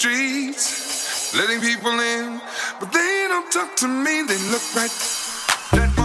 streets, letting people in, but they don't talk to me, they look right. That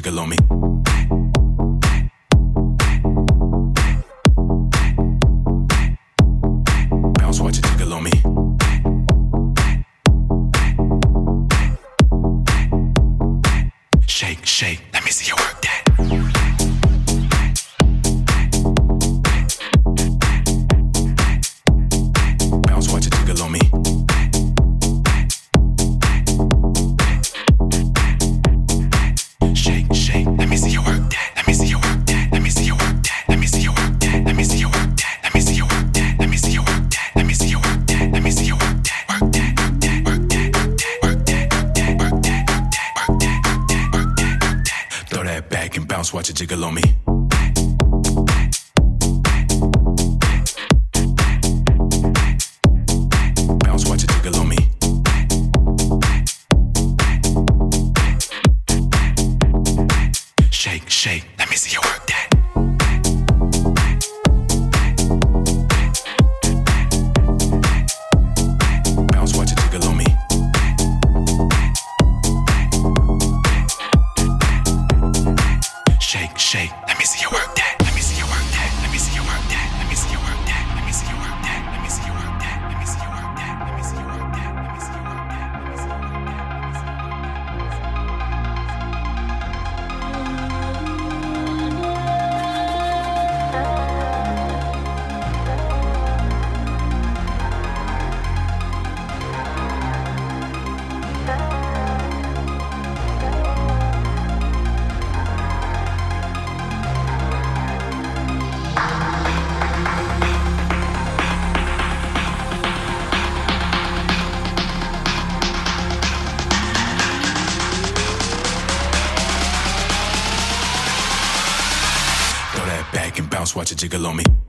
jiggle me. Bounce, watch it jiggle on me.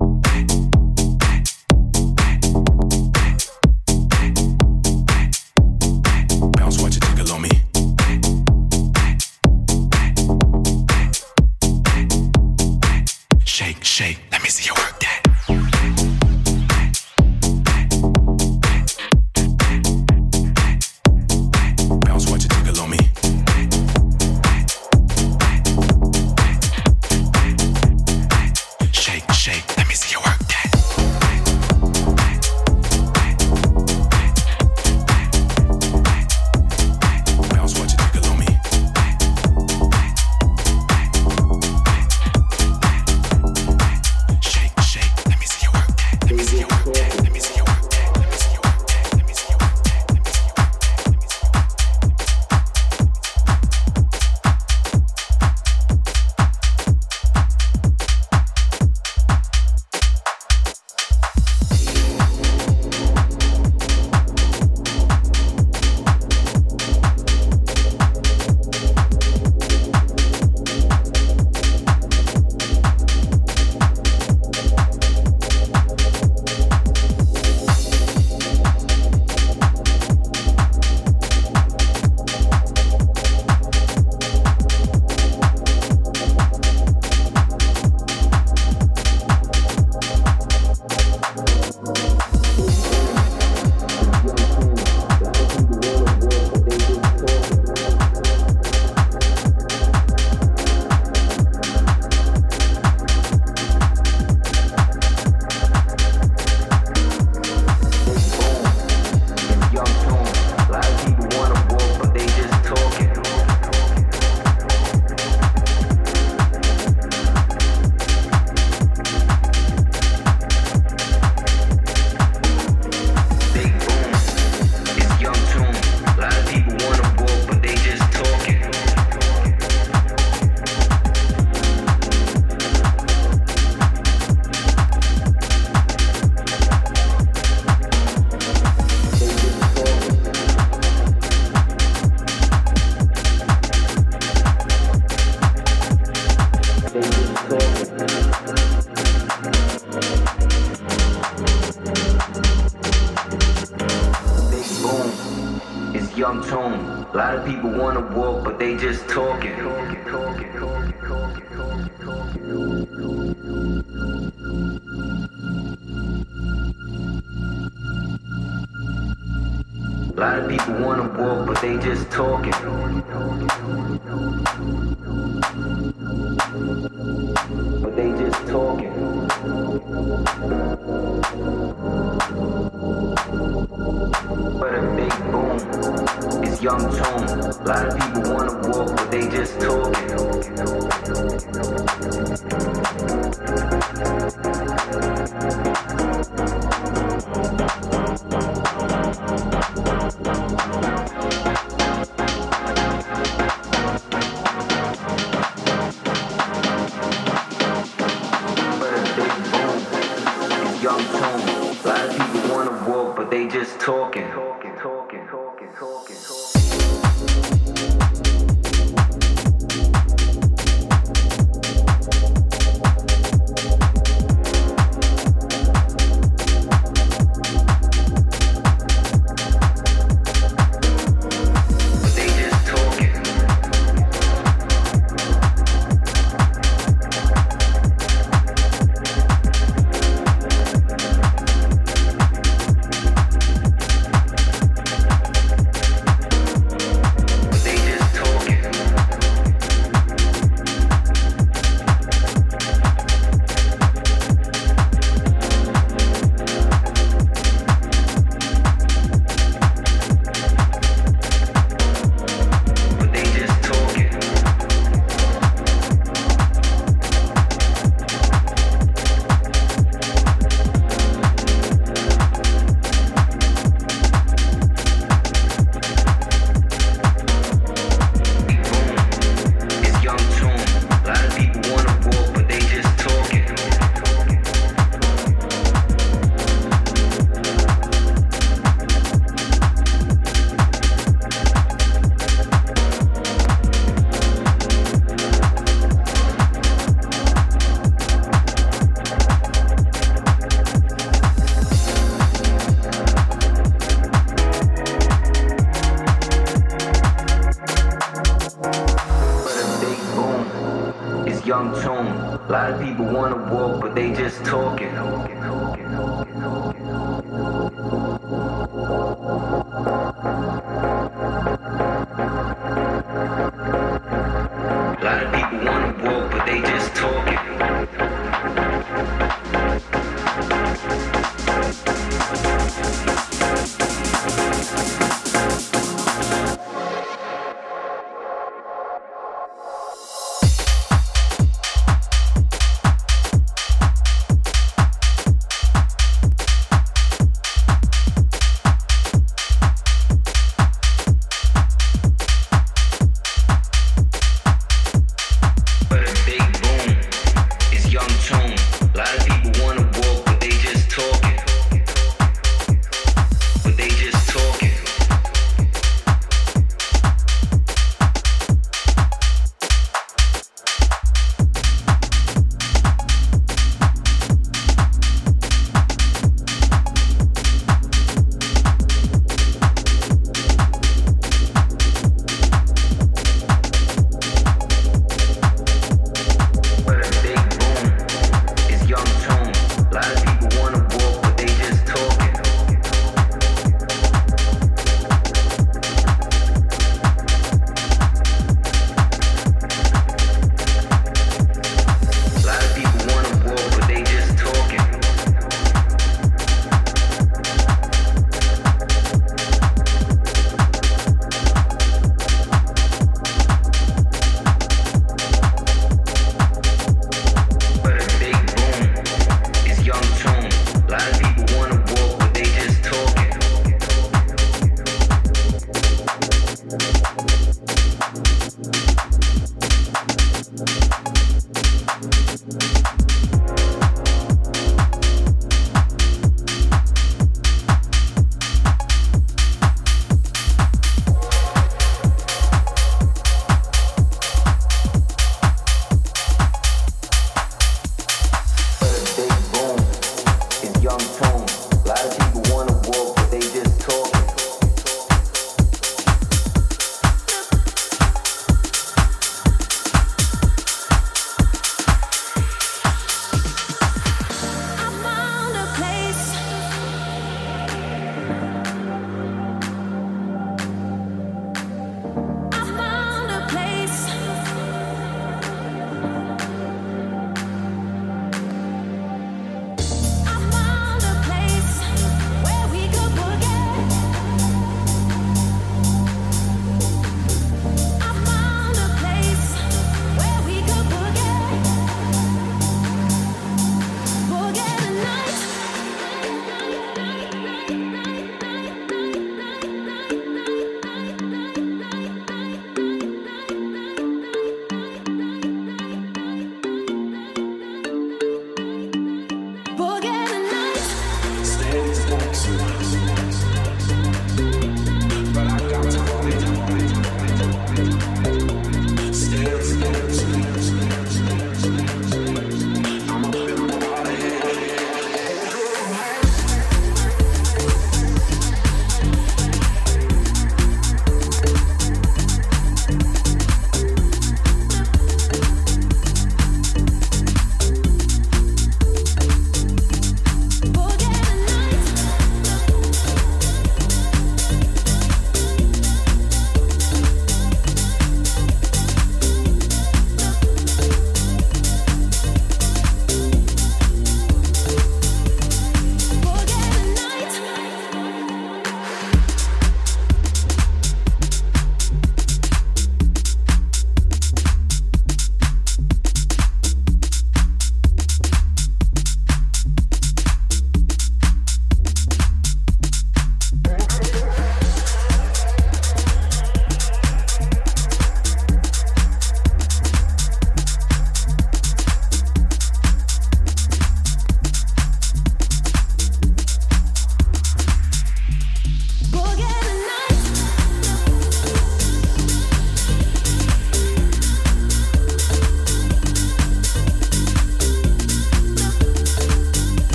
young tune. A lot of people wanna walk, but they just talking.